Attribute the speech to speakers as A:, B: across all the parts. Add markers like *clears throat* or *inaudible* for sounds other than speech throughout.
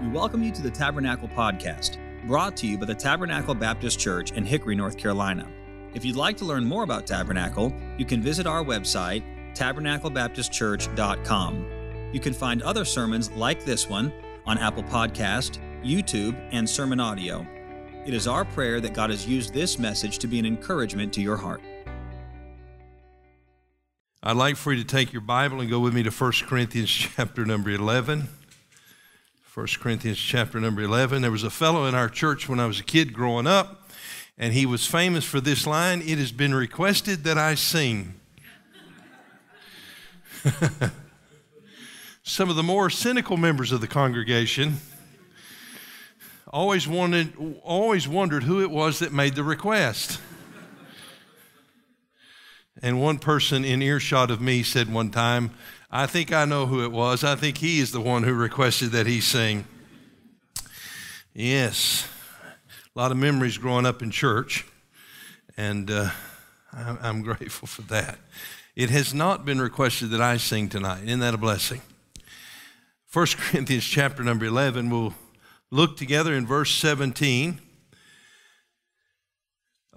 A: We welcome you to the Tabernacle Podcast, brought to you by the Tabernacle Baptist Church in Hickory, North Carolina. If you'd like to learn more about Tabernacle, you can visit our website, tabernaclebaptistchurch.com. You can find other sermons like this one on Apple Podcast, YouTube, and Sermon Audio. It is our prayer that God has used this message to be an encouragement to your heart.
B: I'd like for you to take your Bible and go with me to 1 Corinthians *laughs* chapter number 11. 1 Corinthians chapter number 11. There was a fellow in our church when I was a kid growing up, and he was famous for this line It has been requested that I sing. *laughs* Some of the more cynical members of the congregation always wanted always wondered who it was that made the request. And one person in earshot of me said one time, I think I know who it was. I think he is the one who requested that he sing. Yes, a lot of memories growing up in church, and uh, I'm *laughs* grateful for that. It has not been requested that I sing tonight. Isn't that a blessing? 1 *laughs* Corinthians chapter number 11, we'll look together in verse 17.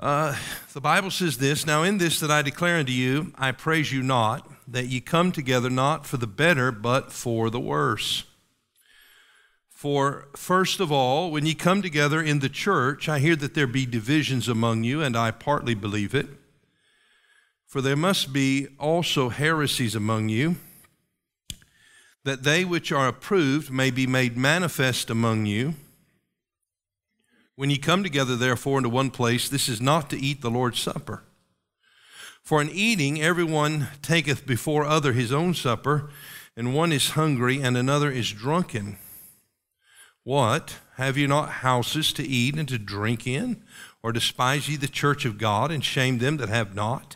B: Uh, the Bible says this Now, in this that I declare unto you, I praise you not, that ye come together not for the better, but for the worse. For first of all, when ye come together in the church, I hear that there be divisions among you, and I partly believe it. For there must be also heresies among you, that they which are approved may be made manifest among you. When ye come together, therefore, into one place, this is not to eat the Lord's Supper. For in eating, everyone taketh before other his own supper, and one is hungry, and another is drunken. What? Have you not houses to eat and to drink in? Or despise ye the church of God, and shame them that have not?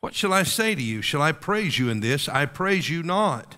B: What shall I say to you? Shall I praise you in this? I praise you not.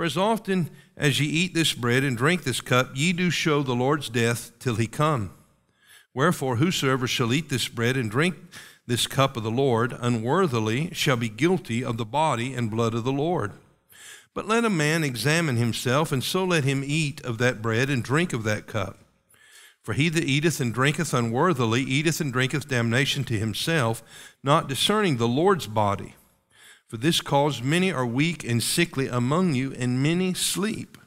B: For as often as ye eat this bread and drink this cup, ye do show the Lord's death till he come. Wherefore, whosoever shall eat this bread and drink this cup of the Lord unworthily shall be guilty of the body and blood of the Lord. But let a man examine himself, and so let him eat of that bread and drink of that cup. For he that eateth and drinketh unworthily eateth and drinketh damnation to himself, not discerning the Lord's body. For this cause many are weak and sickly among you, and many sleep.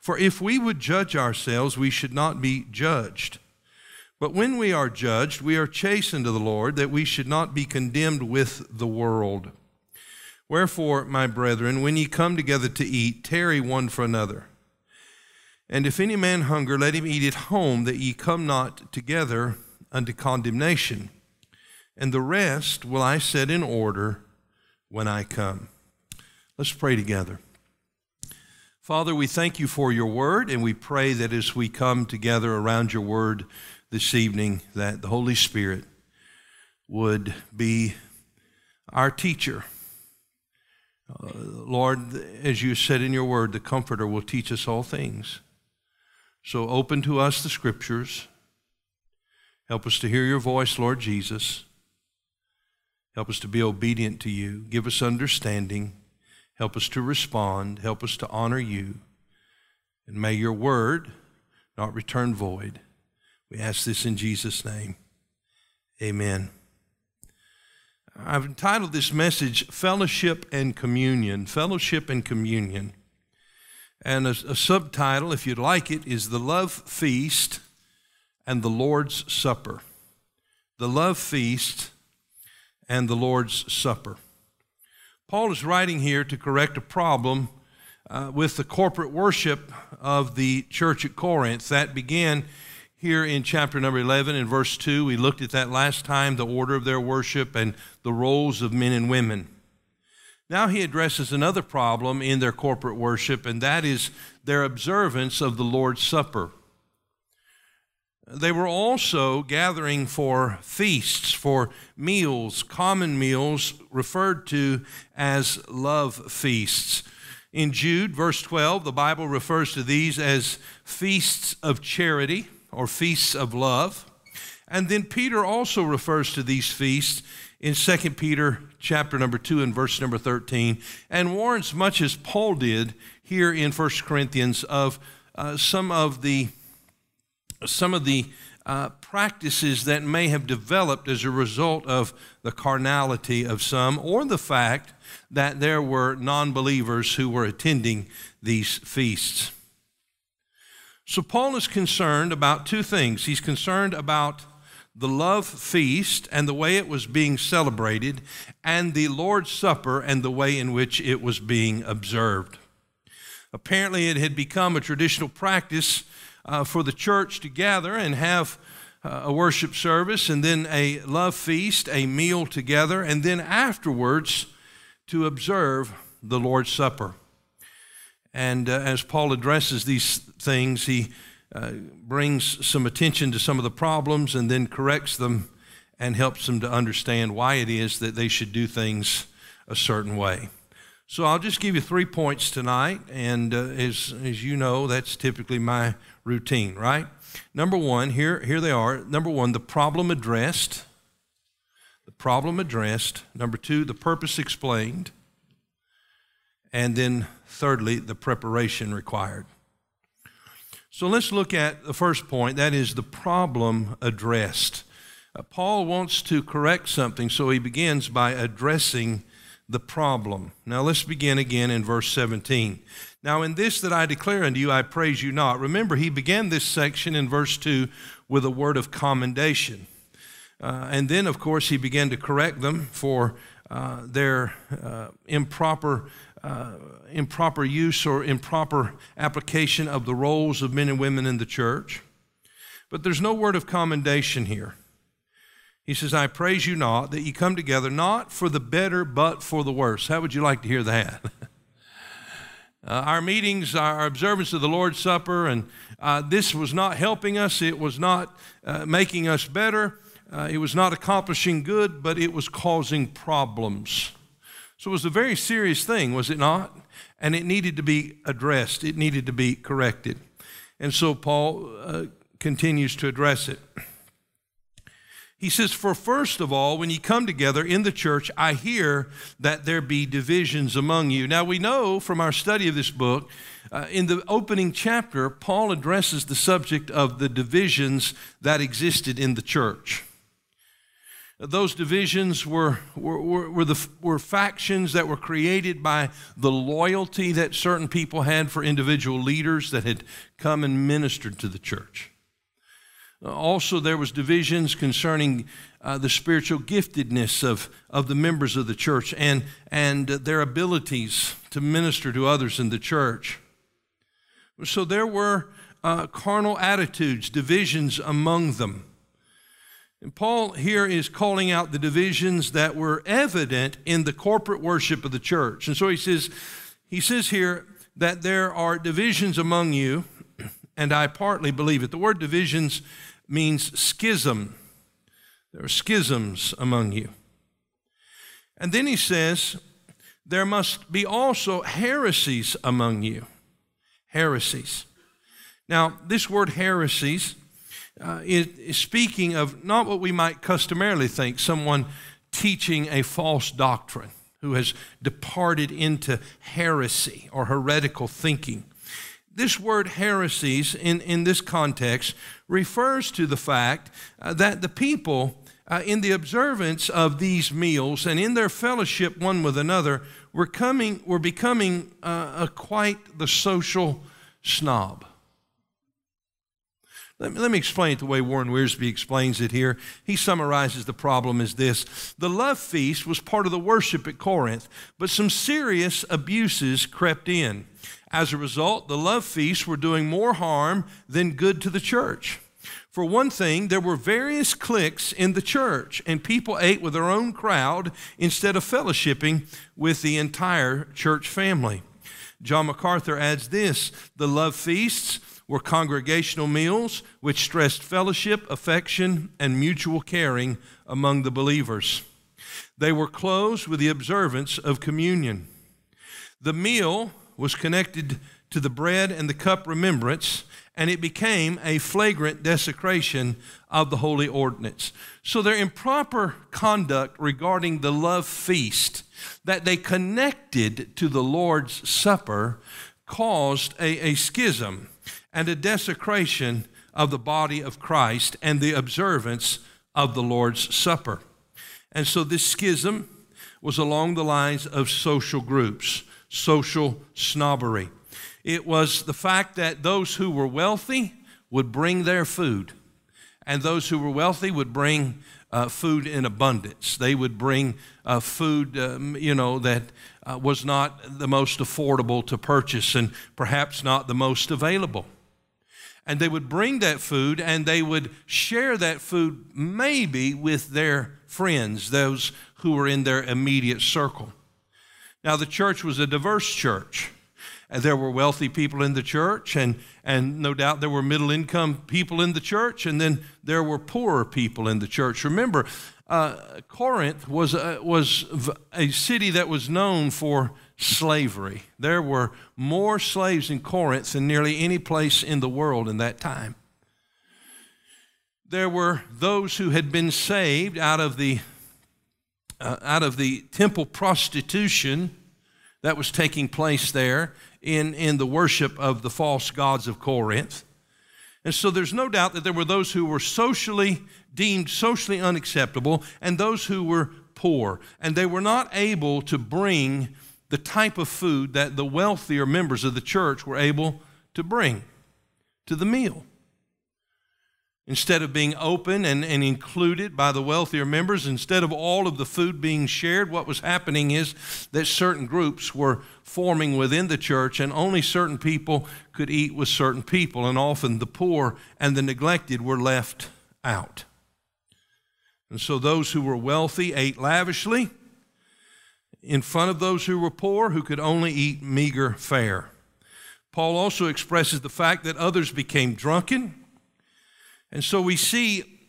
B: For if we would judge ourselves, we should not be judged. But when we are judged, we are chastened to the Lord, that we should not be condemned with the world. Wherefore, my brethren, when ye come together to eat, tarry one for another. And if any man hunger, let him eat at home, that ye come not together unto condemnation. And the rest will I set in order when I come. Let's pray together. Father, we thank you for your word, and we pray that as we come together around your word this evening, that the Holy Spirit would be our teacher. Uh, Lord, as you said in your word, the Comforter will teach us all things. So open to us the scriptures. Help us to hear your voice, Lord Jesus. Help us to be obedient to you. Give us understanding. Help us to respond. Help us to honor you. And may your word not return void. We ask this in Jesus' name. Amen. I've entitled this message Fellowship and Communion. Fellowship and Communion. And a, a, subtitle, if you'd like it, is The Love Feast and the Lord's Supper. The Love Feast and the Lord's Supper. Paul is writing here to correct a problem uh, with the corporate worship of the church at Corinth. That began here in chapter number 11 in verse 2. We looked at that last time, the order of their worship and the roles of men and women. Now he addresses another problem in their corporate worship, and that is their observance of the Lord's Supper. They were also gathering for feasts, for meals, common meals referred to as love feasts. In Jude, verse 12, the Bible refers to these as feasts of charity or feasts of love. And then Peter also refers to these feasts in 2 Peter chapter number 2 and verse number 13 and warns much as Paul did here in 1 Corinthians of uh, some of the some of the uh, practices that may have developed as a result of the carnality of some or the fact that there were non believers who were attending these feasts. So, Paul is concerned about two things. He's concerned about the love feast and the way it was being celebrated, and the Lord's Supper and the way in which it was being observed. Apparently, it had become a traditional practice uh, for the church to gather and have uh, a worship service, and then a love feast, a meal together, and then afterwards to observe the Lord's Supper. And uh, as Paul addresses these things, he uh, brings some attention to some of the problems and then corrects them and helps them to understand why it is that they should do things a certain way. So I'll just give you three points tonight, and uh, as, as you know, that's typically my routine, right? Number one, here, here they are. Number one, the problem addressed. The problem addressed. Number two, the purpose explained. And then, thirdly, the preparation required. So let's look at the first point that is the problem addressed. Uh, Paul wants to correct something, so he begins by addressing the problem. Now let's begin again in verse 17. Now, in this that I declare unto you, I praise you not. Remember, he began this section in verse 2 with a word of commendation. Uh, and then, of course, he began to correct them for uh, their uh, improper uh, improper use or improper application of the roles of men and women in the church. But there's no word of commendation here. He says, I praise you not that ye come together not for the better, but for the worse. How would you like to hear that? *laughs* uh, our meetings, our observance of the Lord's Supper, and uh, this was not helping us. It was not uh, making us better. Uh, it was not accomplishing good, but it was causing problems. So it was a very serious thing, was it not? And it needed to be addressed, it needed to be corrected. And so Paul uh, continues to address it. He says, For first of all, when you come together in the church, I hear that there be divisions among you. Now, we know from our study of this book, uh, in the opening chapter, Paul addresses the subject of the divisions that existed in the church. Those divisions were, were, were, were, the, were factions that were created by the loyalty that certain people had for individual leaders that had come and ministered to the church. Also, there was divisions concerning uh, the spiritual giftedness of, of the members of the church and, and their abilities to minister to others in the church. So there were uh, carnal attitudes, divisions among them. And Paul here is calling out the divisions that were evident in the corporate worship of the church. And so he says, he says here that there are divisions among you, and I partly believe it. The word divisions means schism. There are schisms among you. And then he says, there must be also heresies among you. Heresies. Now, this word heresies uh, is, is speaking of not what we might customarily think someone teaching a false doctrine who has departed into heresy or heretical thinking. This word heresies in, in this context refers to the fact uh, that the people, uh, in the observance of these meals and in their fellowship one with another, were, coming, were becoming uh, quite the social snob. Let me, let me explain it the way Warren Wiersbe explains it here. He summarizes the problem as this The love feast was part of the worship at Corinth, but some serious abuses crept in. As a result, the love feasts were doing more harm than good to the church. For one thing, there were various cliques in the church, and people ate with their own crowd instead of fellowshipping with the entire church family. John MacArthur adds this the love feasts were congregational meals which stressed fellowship, affection, and mutual caring among the believers. They were closed with the observance of communion. The meal was connected to the bread and the cup remembrance, and it became a flagrant desecration of the holy ordinance. So their improper conduct regarding the love feast that they connected to the Lord's Supper caused a, a schism and a desecration of the body of Christ and the observance of the Lord's Supper. And so this schism was along the lines of social groups, social snobbery. It was the fact that those who were wealthy would bring their food, and those who were wealthy would bring uh, food in abundance. They would bring uh, food, um, you know, that uh, was not the most affordable to purchase and perhaps not the most available. And they would bring that food and they would share that food maybe with their friends, those who were in their immediate circle. Now, the church was a diverse church. There were wealthy people in the church, and, and no doubt there were middle income people in the church, and then there were poorer people in the church. Remember, uh, Corinth was a, was a city that was known for slavery. There were more slaves in Corinth than nearly any place in the world in that time. There were those who had been saved out of the uh, out of the temple prostitution that was taking place there in, in the worship of the false gods of Corinth. And so there's no doubt that there were those who were socially deemed socially unacceptable and those who were poor. And they were not able to bring the type of food that the wealthier members of the church were able to bring to the meal. Instead of being open and, and included by the wealthier members, instead of all of the food being shared, what was happening is that certain groups were forming within the church, and only certain people could eat with certain people, and often the poor and the neglected were left out. And so those who were wealthy ate lavishly in front of those who were poor, who could only eat meager fare. Paul also expresses the fact that others became drunken and so we see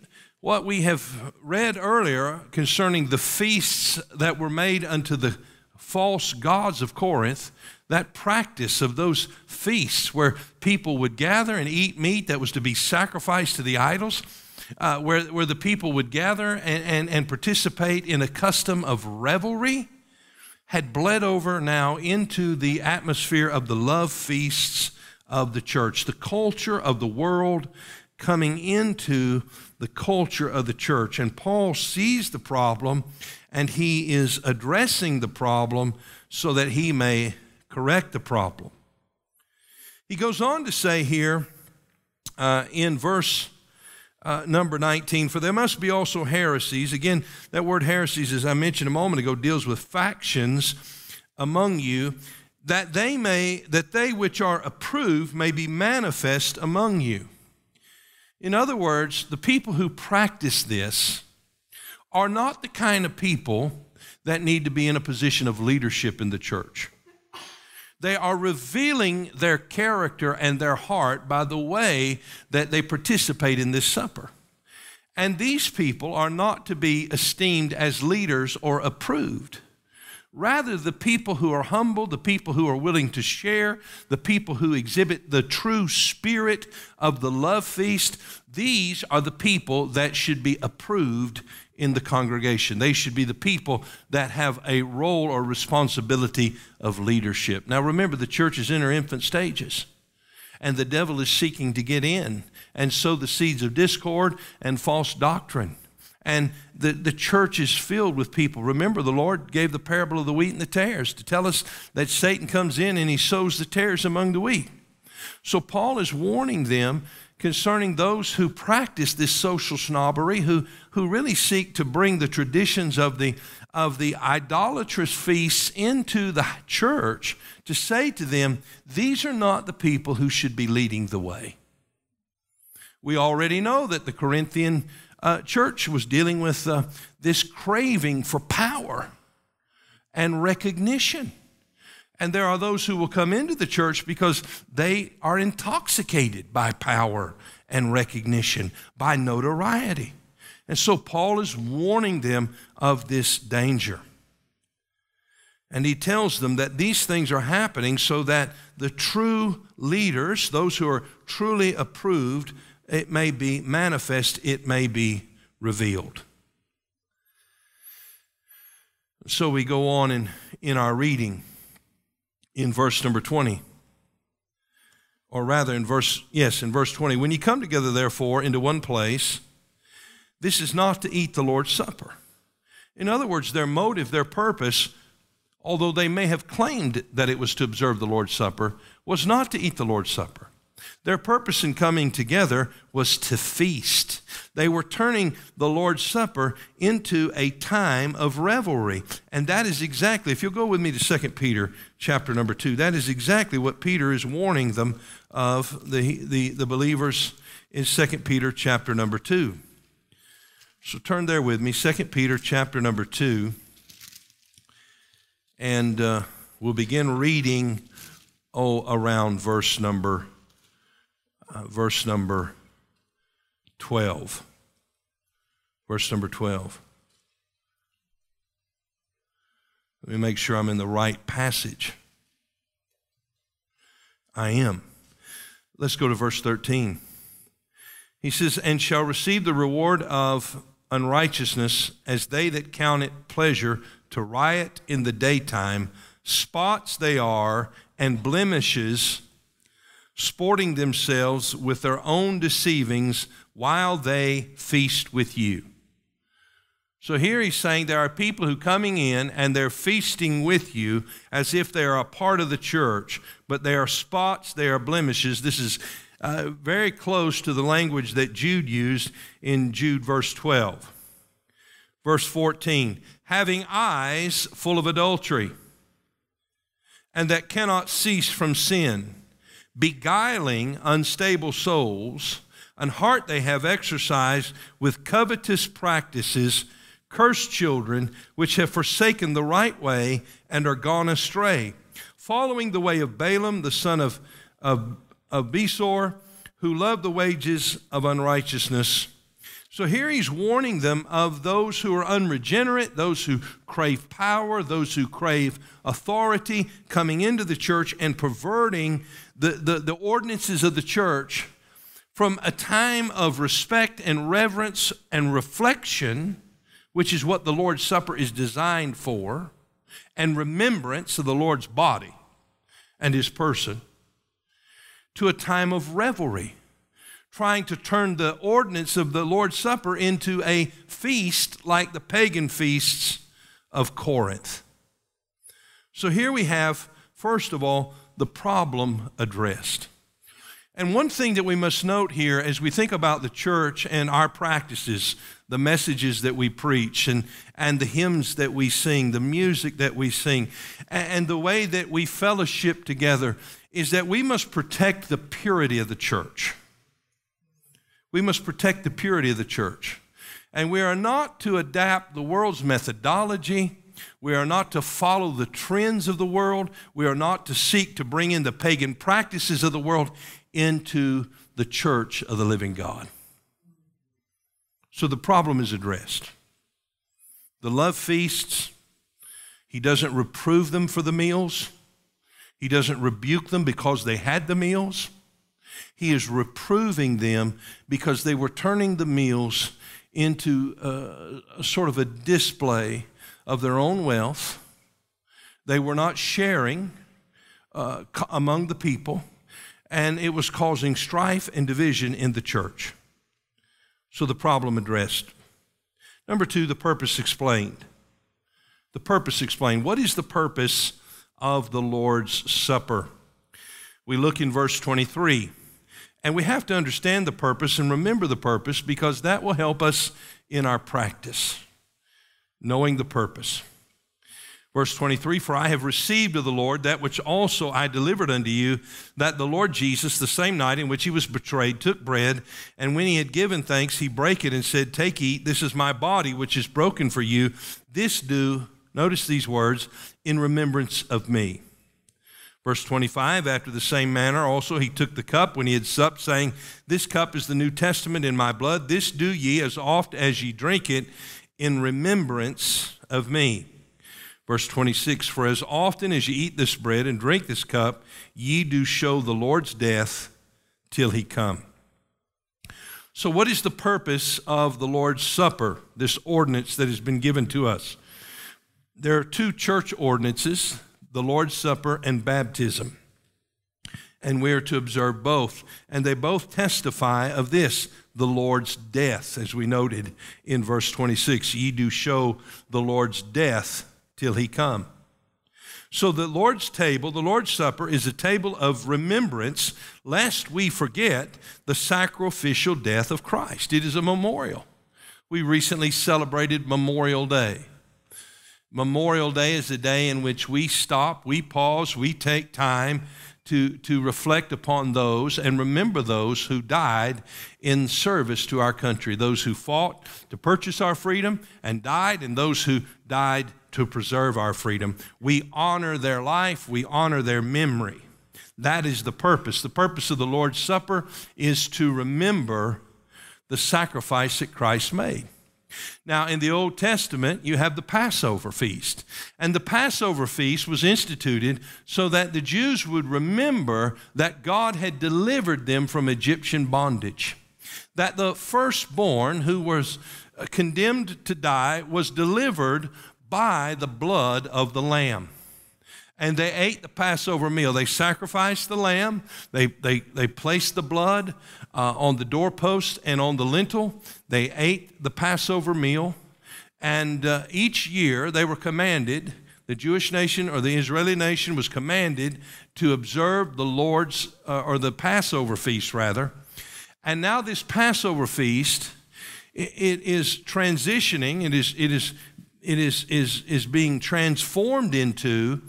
B: what we have read earlier concerning the feasts that were made unto the false gods of Corinth, that practice of those feasts where people would gather and eat meat that was to be sacrificed to the idols, uh, where, where the people would gather and, and, and participate in a custom of revelry, had bled over now into the atmosphere of the love feasts of the church. The culture of the world coming into the culture of the church. And Paul sees the problem and he is addressing the problem so that he may correct the problem. He goes on to say here uh, in verse uh, number 19 for there must be also heresies again that word heresies as i mentioned a moment ago deals with factions among you that they may that they which are approved may be manifest among you in other words, the people who practice this are not the kind of people that need to be in a position of leadership in the church. They are revealing their character and their heart by the way that they participate in this supper. And these people are not to be esteemed as leaders or approved. Rather, the people who are humble, the people who are willing to share, the people who exhibit the true spirit of the love feast, these are the people that should be approved in the congregation. They should be the people that have a role or responsibility of leadership. Now, remember, the church is in her infant stages, and the devil is seeking to get in and sow the seeds of discord and false doctrine and the, the church is filled with people. Remember, the Lord gave the parable of the wheat and the tares to tell us that Satan comes in and he sows the tares among the wheat. So, Paul is warning them concerning those who practice this social snobbery, who, who really seek to bring the traditions of the, of the idolatrous feasts into the church, to say to them, these are not the people who should be leading the way. We already know that the Corinthian uh, church was dealing with uh, this craving for power and recognition. And there are those who will come into the church because they are intoxicated by power and recognition, by notoriety. And so Paul is warning them of this danger. And he tells them that these things are happening so that the true leaders, those who are truly approved, it may be manifest, it may be revealed. So we go on in, in our reading in verse number 20. Or rather, in verse, yes, in verse 20. When you come together, therefore, into one place, this is not to eat the Lord's Supper. In other words, their motive, their purpose, although they may have claimed that it was to observe the Lord's Supper, was not to eat the Lord's Supper. Their purpose in coming together was to feast. They were turning the Lord's Supper into a time of revelry. And that is exactly, if you'll go with me to 2 Peter chapter number 2, that is exactly what Peter is warning them of, the, the, the believers in 2 Peter chapter number 2. So turn there with me, 2 Peter chapter number 2, and uh, we'll begin reading oh, around verse number uh, verse number 12. Verse number 12. Let me make sure I'm in the right passage. I am. Let's go to verse 13. He says, And shall receive the reward of unrighteousness as they that count it pleasure to riot in the daytime. Spots they are, and blemishes sporting themselves with their own deceivings while they feast with you. So here he's saying there are people who coming in and they're feasting with you as if they are a part of the church, but they are spots, they are blemishes. This is uh, very close to the language that Jude used in Jude verse 12. Verse 14, having eyes full of adultery, and that cannot cease from sin beguiling unstable souls, an heart they have exercised with covetous practices, cursed children which have forsaken the right way and are gone astray, following the way of Balaam, the son of, of, of Besor, who loved the wages of unrighteousness. So here he's warning them of those who are unregenerate, those who crave power, those who crave authority, coming into the church and perverting the, the, the, ordinances of the church from a time of respect and reverence and reflection, which is what the Lord's Supper is designed for, and remembrance of the Lord's body and his person, to a time of revelry trying to turn the ordinance of the Lord's Supper into a feast like the pagan feasts of Corinth. So here we have, first of all, the problem addressed. And one thing that we must note here as we think about the church and our practices, the messages that we preach, and, and the hymns that we sing, the music that we sing, and, and the way that we fellowship together, is that we must protect the purity of the church. We must protect the purity of the church. And we are not to adapt the world's methodology. We are not to follow the trends of the world. We are not to seek to bring in the pagan practices of the world into the church of the living God. So the problem is addressed. The love feasts, he doesn't reprove them for the meals, he doesn't rebuke them because they had the meals. He is reproving them because they were turning the meals into a, a sort of a display of their own wealth. They were not sharing uh, among the people, and it was causing strife and division in the church. So the problem addressed. Number two, the purpose explained. The purpose explained. What is the purpose of the Lord's Supper? We look in verse 23. And we have to understand the purpose and remember the purpose because that will help us in our practice, knowing the purpose. Verse 23 For I have received of the Lord that which also I delivered unto you, that the Lord Jesus, the same night in which he was betrayed, took bread, and when he had given thanks, he brake it and said, Take, eat, this is my body, which is broken for you. This do, notice these words, in remembrance of me. Verse 25, after the same manner also he took the cup when he had supped, saying, This cup is the New Testament in my blood. This do ye as oft as ye drink it in remembrance of me. Verse 26, For as often as ye eat this bread and drink this cup, ye do show the Lord's death till he come. So, what is the purpose of the Lord's Supper, this ordinance that has been given to us? There are two church ordinances the Lord's Supper and baptism. And we are to observe both. And they both testify of this the Lord's death, as we noted in verse 26. Ye do show the Lord's death till he come. So the Lord's table, the Lord's Supper, is a table of remembrance, lest we forget the sacrificial death of Christ. It is a memorial. We recently celebrated Memorial Day. Memorial Day is a day in which we stop, we pause, we take time to, to reflect upon those and remember those who died in service to our country, those who fought to purchase our freedom and died, and those who died to preserve our freedom. We honor their life, we honor their memory. That is the purpose. The purpose of the Lord's Supper is to remember the sacrifice that Christ made. Now, in the Old Testament, you have the Passover feast. And the Passover feast was instituted so that the Jews would remember that God had delivered them from Egyptian bondage. That the firstborn who was uh, condemned to die was delivered by the blood of the Lamb and they ate the Passover meal. They sacrificed the lamb, they, they, they placed the blood uh, on the doorpost and on the lintel. They ate the Passover meal, and uh, each year they were commanded, the Jewish nation or the Israeli nation was commanded to observe the Lord's, uh, or the Passover feast rather. And now this Passover feast, it, it is transitioning, it is, it is, it is, is, is being transformed into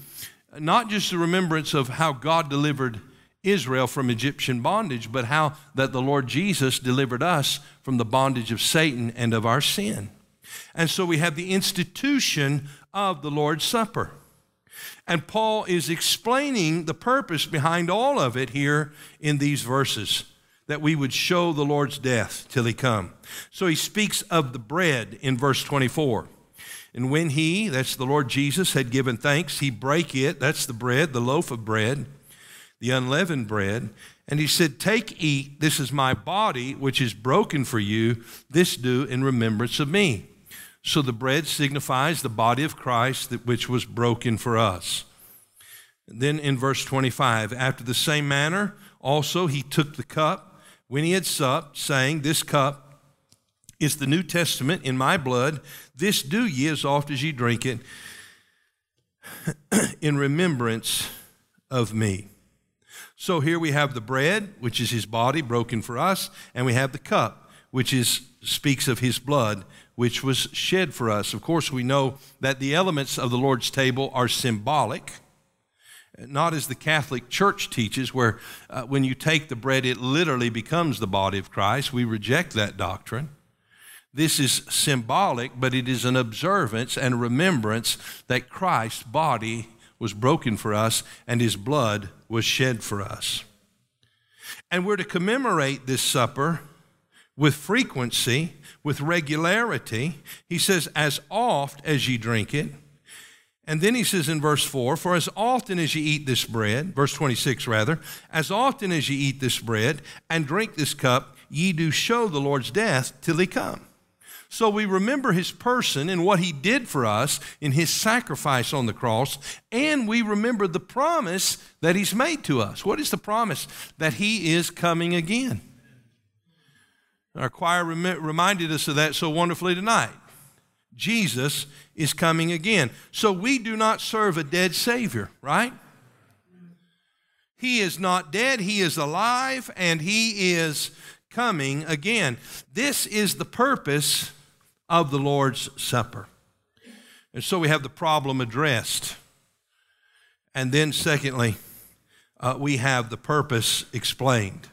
B: not just the remembrance of how God delivered Israel from Egyptian bondage, but how that the Lord Jesus delivered us from the bondage of Satan and of our sin. And so we have the institution of the Lord's Supper. And Paul is explaining the purpose behind all of it here in these verses that we would show the Lord's death till he come. So he speaks of the bread in verse 24. And when he, that's the Lord Jesus, had given thanks, he brake it, that's the bread, the loaf of bread, the unleavened bread, and he said, Take, eat, this is my body, which is broken for you. This do in remembrance of me. So the bread signifies the body of Christ, which was broken for us. Then in verse 25, after the same manner, also he took the cup when he had supped, saying, This cup is the New Testament in my blood. This do ye as oft as ye drink it *clears throat* in remembrance of me. So here we have the bread, which is his body broken for us, and we have the cup, which is speaks of his blood, which was shed for us. Of course, we know that the elements of the Lord's table are symbolic not as the Catholic Church teaches, where uh, when you take the bread, it literally becomes the body of Christ. We reject that doctrine. This is symbolic, but it is an observance and remembrance that Christ's body was broken for us and his blood was shed for us. And we're to commemorate this supper with frequency, with regularity. He says, as oft as ye drink it. And then he says in verse 4 For as often as ye eat this bread, verse 26 rather, as often as ye eat this bread and drink this cup, ye do show the Lord's death till he come. So we remember his person and what he did for us in his sacrifice on the cross, and we remember the promise that he's made to us. What is the promise? That he is coming again. Our choir rem- reminded us of that so wonderfully tonight. Jesus is coming again. So we do not serve a dead Savior, right? He is not dead, He is alive, and He is coming again. This is the purpose of the Lord's Supper. And so we have the problem addressed. And then, secondly, uh, we have the purpose explained.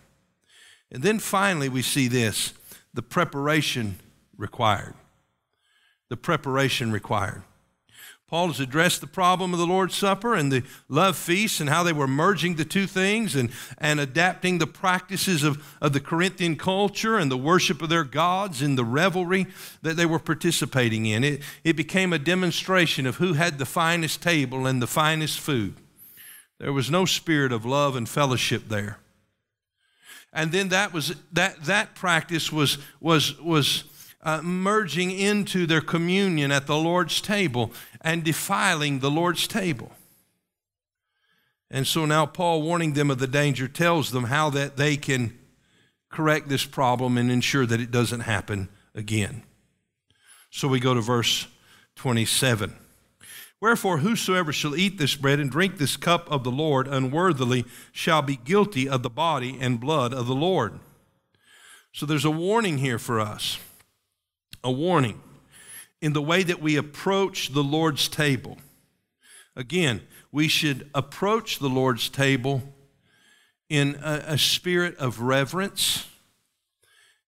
B: And then finally, we see this the preparation required. The preparation required. Paul has addressed the problem of the Lord's Supper and the love feasts and how they were merging the two things and, and adapting the practices of, of the Corinthian culture and the worship of their gods and the revelry that they were participating in. It, it became a demonstration of who had the finest table and the finest food. There was no spirit of love and fellowship there. And then that was that that practice was was was uh, merging into their communion at the Lord's table and defiling the Lord's table. And so now Paul, warning them of the danger, tells them how that they can correct this problem and ensure that it doesn't happen again. So we go to verse 27. Wherefore, whosoever shall eat this bread and drink this cup of the Lord unworthily shall be guilty of the body and blood of the Lord. So there's a warning here for us a warning in the way that we approach the Lord's table. Again, we should approach the Lord's table in a, a, spirit of reverence,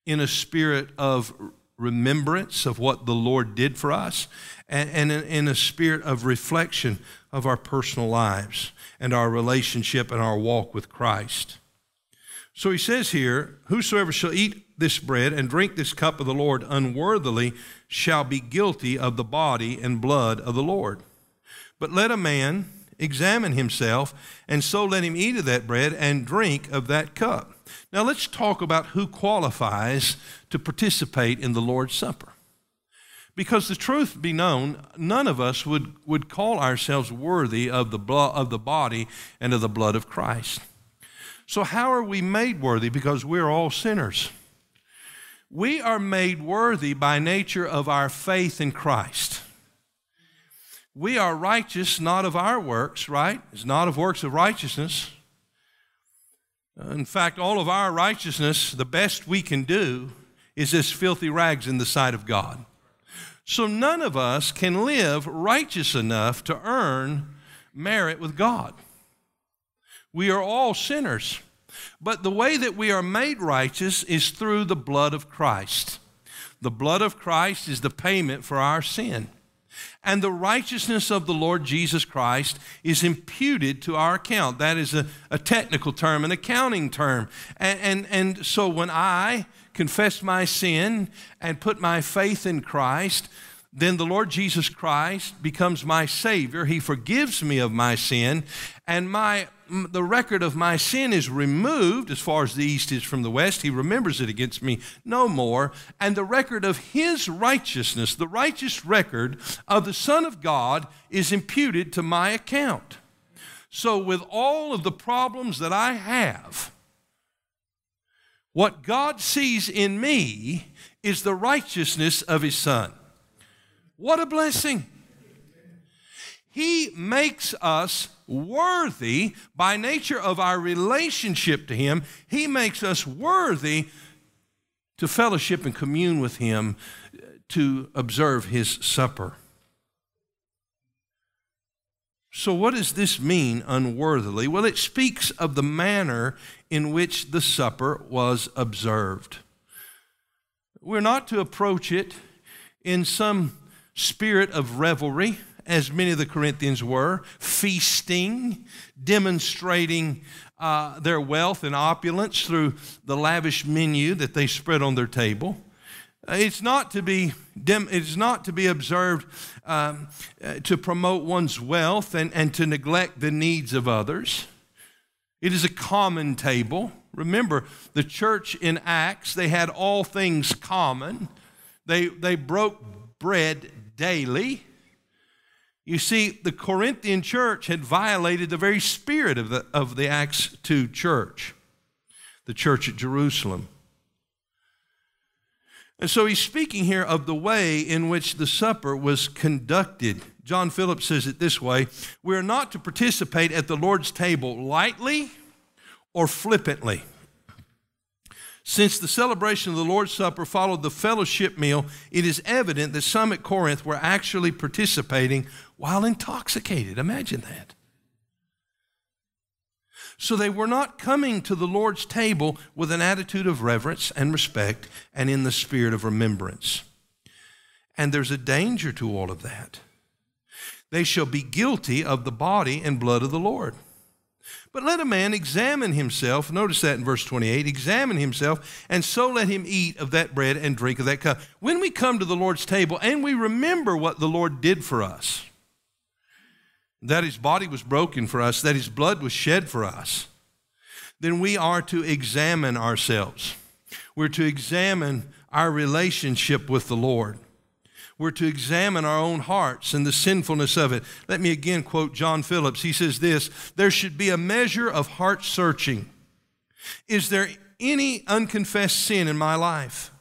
B: in a spirit of remembrance of what the Lord did for us, and, and in, in a spirit of reflection of our personal lives and our relationship and our walk with Christ. So he says here, Whosoever shall eat this bread and drink this cup of the Lord unworthily shall be guilty of the body and blood of the Lord. But let a man examine himself, and so let him eat of that bread and drink of that cup. Now let's talk about who qualifies to participate in the Lord's Supper. Because the truth be known, none of us would, would call ourselves worthy of the, blood, of the body and of the blood of Christ. So, how are we made worthy? Because we're all sinners. We are made worthy by nature of our faith in Christ. We are righteous not of our works, right? It's not of works of righteousness. In fact, all of our righteousness, the best we can do, is as filthy rags in the sight of God. So none of us can live righteous enough to earn merit with God. We are all sinners. But the way that we are made righteous is through the blood of Christ. The blood of Christ is the payment for our sin. And the righteousness of the Lord Jesus Christ is imputed to our account. That is a, a technical term, an accounting term. And, and, and so when I confess my sin and put my faith in Christ, then the Lord Jesus Christ becomes my Savior. He forgives me of my sin, and my the record of my sin is removed as far as the east is from the west. He remembers it against me no more. And the record of his righteousness, the righteous record of the Son of God, is imputed to my account. So, with all of the problems that I have, what God sees in me is the righteousness of his Son. What a blessing! He makes us worthy by nature of our relationship to Him. He makes us worthy to fellowship and commune with Him, to observe His supper. So, what does this mean, unworthily? Well, it speaks of the manner in which the supper was observed. We're not to approach it in some spirit of revelry, as many of the Corinthians were, feasting, demonstrating uh, their wealth and opulence through the lavish menu that they spread on their table. Uh, it's not to be it's not to be observed um, uh, to promote one's wealth and, and to neglect the needs of others. It is a common table. Remember, the church in Acts, they had all things common. They, they broke bread daily. You see, the Corinthian church had violated the very spirit of the, of the Acts 2 church, the church at Jerusalem. And so he's speaking here of the way in which the supper was conducted. John Phillips says it this way We are not to participate at the Lord's table lightly or flippantly. Since the celebration of the Lord's Supper followed the fellowship meal, it is evident that some at Corinth were actually participating while intoxicated. Imagine that. So they were not coming to the Lord's table with an attitude of reverence and respect and in the spirit of remembrance. And there's a danger to all of that. they shall be guilty of the body and blood of the Lord. But let a man examine himself. Notice that in verse 28 examine himself, and so let him eat of that bread and drink of that cup. When we come to the Lord's table and we remember what the Lord did for us, that his body was broken for us, that his blood was shed for us, then we are to examine ourselves. We're to examine our relationship with the Lord. We're to examine our own hearts and the sinfulness of it. Let me again quote John Phillips. He says this There should be a measure of heart searching. Is there any unconfessed sin in my life?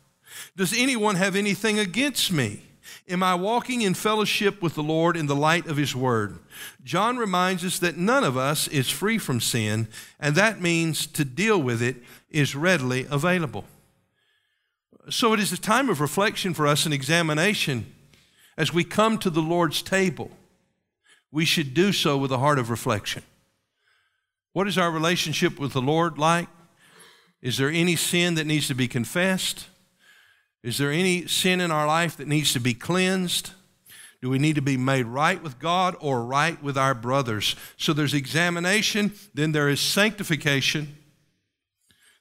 B: Does anyone have anything against me? Am I walking in fellowship with the Lord in the light of His Word? John reminds us that none of us is free from sin, and that means to deal with it is readily available. So it is a time of reflection for us and examination as we come to the Lord's table. We should do so with a heart of reflection. What is our relationship with the Lord like? Is there any sin that needs to be confessed? Is there any sin in our life that needs to be cleansed? Do we need to be made right with God or right with our brothers? So there's examination, then there is sanctification.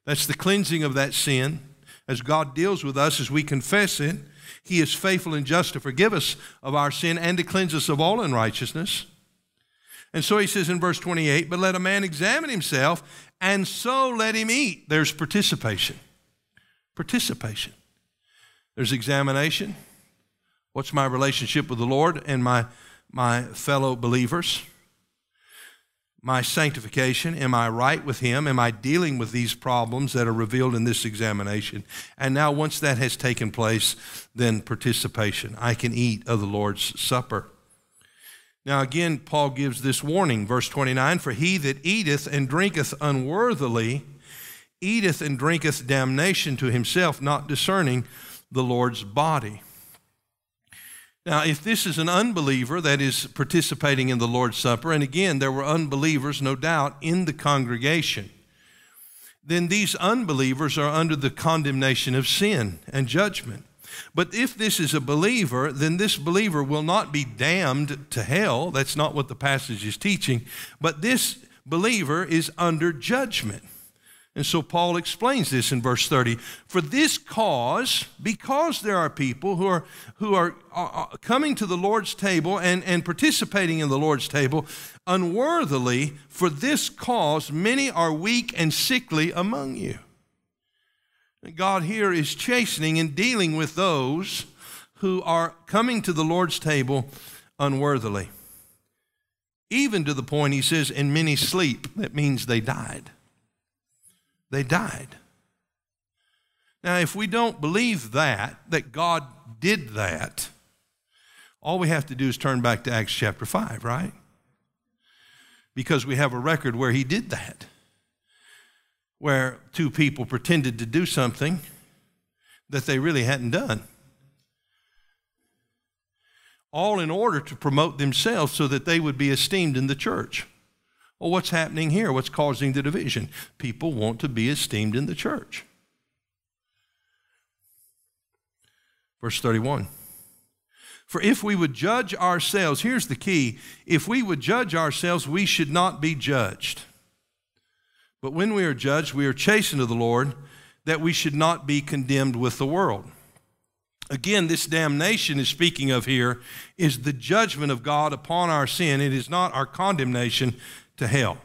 B: That's the cleansing of that sin as God deals with us as we confess it. He is faithful and just to forgive us of our sin and to cleanse us of all unrighteousness. And so he says in verse 28 But let a man examine himself, and so let him eat. There's participation. Participation. There's examination. What's my relationship with the Lord and my, my fellow believers? my sanctification? Am I right with Him? Am I dealing with these problems that are revealed in this examination? And now, once that has taken place, then participation. I can eat of the Lord's Supper. Now, again, Paul gives this warning, verse 29 For he that eateth and drinketh unworthily eateth and drinketh damnation to himself, not discerning the Lord's body. Now, if this is an unbeliever that is participating in the Lord's Supper, and again, there were unbelievers, no doubt, in the congregation, then these unbelievers are under the condemnation of sin and judgment. But if this is a believer, then this believer will not be damned to hell. That's not what the passage is teaching. But this believer is under judgment. And so Paul explains this in verse 30. For this cause, because there are people who are, who are, are coming to the Lord's table and, and participating in the Lord's table unworthily, for this cause many are weak and sickly among you. God here is chastening and dealing with those who are coming to the Lord's table unworthily. Even to the point, he says, and many sleep. That means they died they died. Now, if we don't believe that, that God did that, all we have to do is turn back to Acts chapter 5, right? Because we have a record where he did that, where two people pretended to do something that they really hadn't done. All in order to promote themselves so that they would be esteemed in the church. Well, what's happening here? What's causing the division? People want to be esteemed in the church. Verse 31. For if we would judge ourselves, here's the key if we would judge ourselves, we should not be judged. But when we are judged, we are chastened of the Lord, that we should not be condemned with the world. Again, this damnation is speaking of here is the judgment of God upon our sin. It is not our condemnation to hell.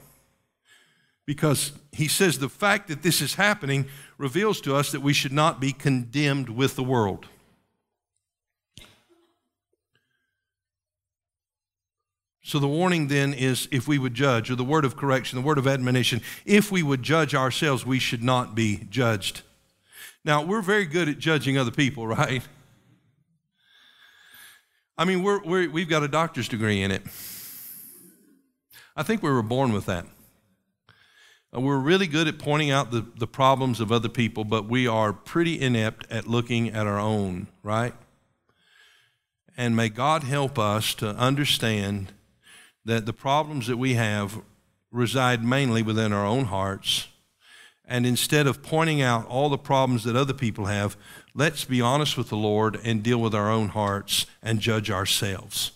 B: Because he says the fact that this is happening reveals to us that we should not be condemned with the world. So the warning then is if we would judge, or the word of correction, the word of admonition, if we would judge ourselves, we should not be judged. Now, we're very good at judging other people, *laughs* right? I mean, we're, we're, we've got a doctor's degree in it. I think we were born with that. Uh, we're really good at pointing out the, the problems of other people, but we are pretty inept at looking at our own, right? And may God help us to understand that the problems that we have reside mainly within our own hearts. And instead of pointing out all the problems that other people have, let's be honest with the Lord and deal with our own hearts and judge ourselves.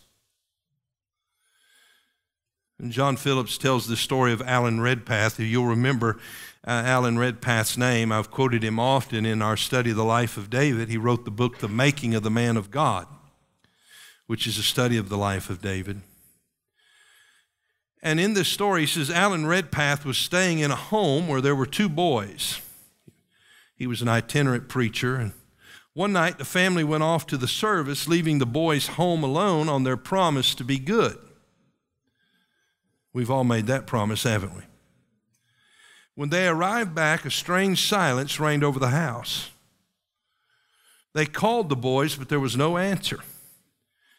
B: And John Phillips tells the story of Alan Redpath. You'll remember uh, Alan Redpath's name. I've quoted him often in our study of the life of David. He wrote the book, The Making of the Man of God, which is a study of the life of David. And in this story, he says Alan Redpath was staying in a home where there were two boys. He was an itinerant preacher. And one night, the family went off to the service, leaving the boys home alone on their promise to be good. We've all made that promise, haven't we? When they arrived back, a strange silence reigned over the house. They called the boys, but there was no answer.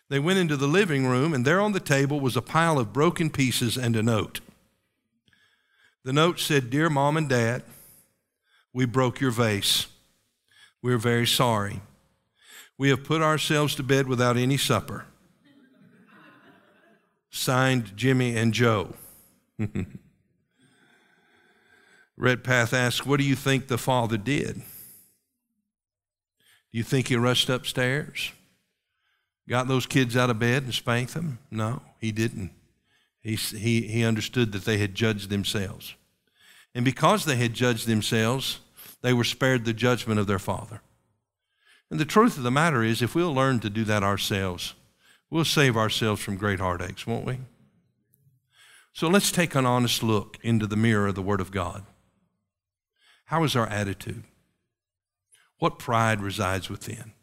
B: They went into the living room, and there on the table was a pile of broken pieces and a note. The note said, Dear mom and dad, we broke your vase. We're very sorry. We have put ourselves to bed without any supper. Signed Jimmy and Joe. *laughs* Redpath asked, What do you think the father did? Do you think he rushed upstairs? Got those kids out of bed and spanked them? No, he didn't. He, he, he understood that they had judged themselves. And because they had judged themselves, they were spared the judgment of their father. And the truth of the matter is, if we'll learn to do that ourselves, we'll save ourselves from great heartaches, won't we? So let's take an honest look into the mirror of the Word of God. How is our attitude? What pride resides within?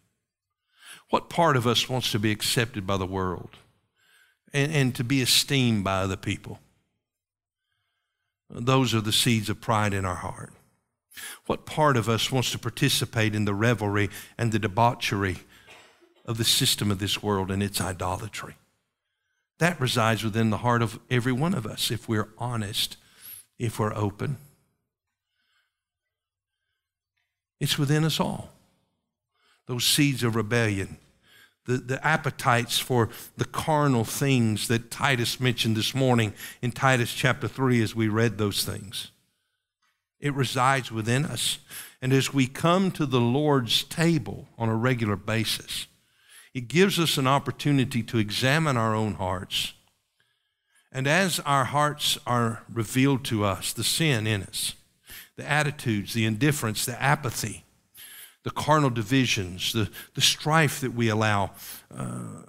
B: What part of us wants to be accepted by the world and, and to be esteemed by other people? Those are the seeds of pride in our heart. What part of us wants to participate in the revelry and the debauchery of the system of this world and its idolatry? That resides within the heart of every one of us if we're honest, if we're open. It's within us all those seeds of rebellion, the, the appetites for the carnal things that Titus mentioned this morning in Titus chapter 3 as we read those things. It resides within us. And as we come to the Lord's table on a regular basis, it gives us an opportunity to examine our own hearts. And as our hearts are revealed to us, the sin in us, the attitudes, the indifference, the apathy, the carnal divisions, the, the strife that we allow uh,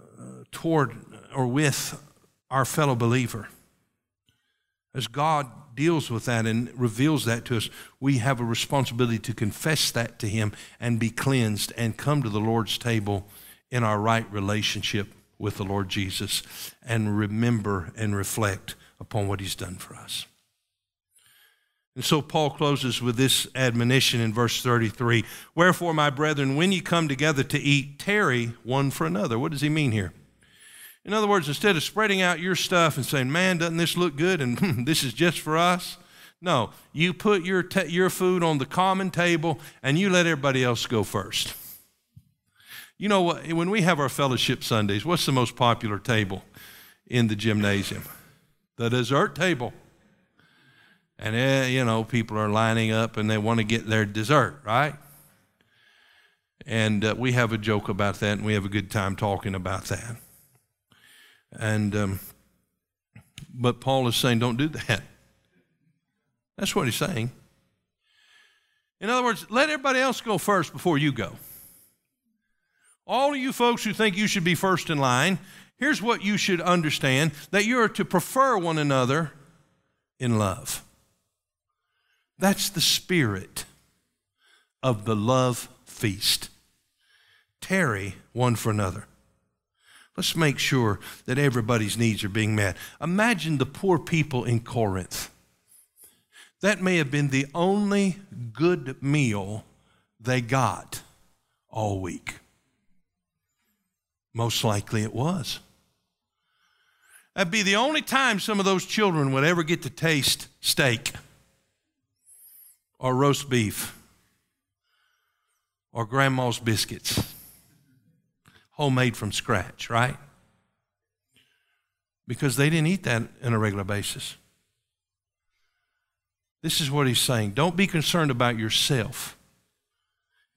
B: toward or with our fellow believer. As God deals with that and reveals that to us, we have a responsibility to confess that to Him and be cleansed and come to the Lord's table in our right relationship with the Lord Jesus and remember and reflect upon what He's done for us. And so Paul closes with this admonition in verse 33 Wherefore, my brethren, when ye come together to eat, tarry one for another. What does he mean here? In other words, instead of spreading out your stuff and saying, Man, doesn't this look good and *laughs* this is just for us? No, you put your, your food on the common table and you let everybody else go first. You know what? When we have our fellowship Sundays, what's the most popular table in the gymnasium? The dessert table. And, eh, you know, people are lining up and they want to get their dessert, right? And uh, we have a joke about that and we have a good time talking about that. And, um, but Paul is saying, don't do that. That's what he's saying. In other words, let everybody else go first before you go. All of you folks who think you should be first in line, here's what you should understand that you are to prefer one another in love. That's the spirit of the love feast. Tarry one for another. Let's make sure that everybody's needs are being met. Imagine the poor people in Corinth. That may have been the only good meal they got all week. Most likely it was. That'd be the only time some of those children would ever get to taste steak or roast beef or grandma's biscuits, homemade from scratch, right? Because they didn't eat that on a regular basis. This is what he's saying. Don't be concerned about yourself.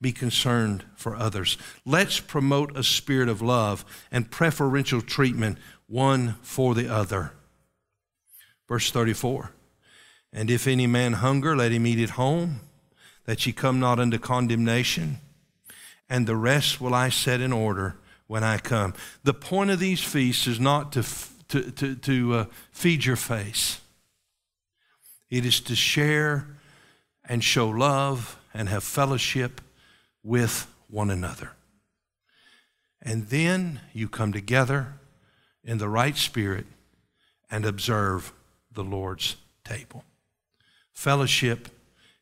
B: Be concerned for others. Let's promote a spirit of love and preferential treatment one for the other. Verse 34 And if any man hunger, let him eat at home, that ye come not unto condemnation, and the rest will I set in order when I come. The point of these feasts is not to, to, to, to uh, feed your face, it is to share and show love and have fellowship with one another. And then you come together in the right spirit and observe the Lord's table. Fellowship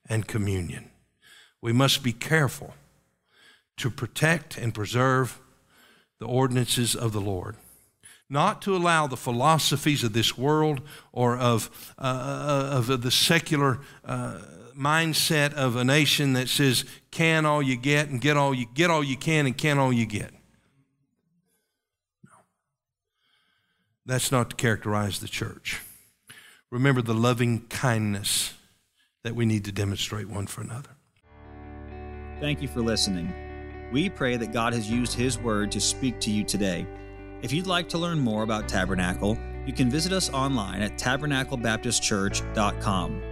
B: and communion. We must be careful to protect and preserve the ordinances of the Lord. Not to allow the philosophies of this world or of, uh, uh of the secular uh, mindset of a nation that says, can all you get and get all you, get all you can and can all you get. No. That's not to characterize the church. Remember the loving kindness that we need to demonstrate one for another.
A: Thank you for listening. We pray that God has used His Word to speak to you today. If you'd like to learn more about Tabernacle, you can visit us online at tabernaclebaptistchurch.com.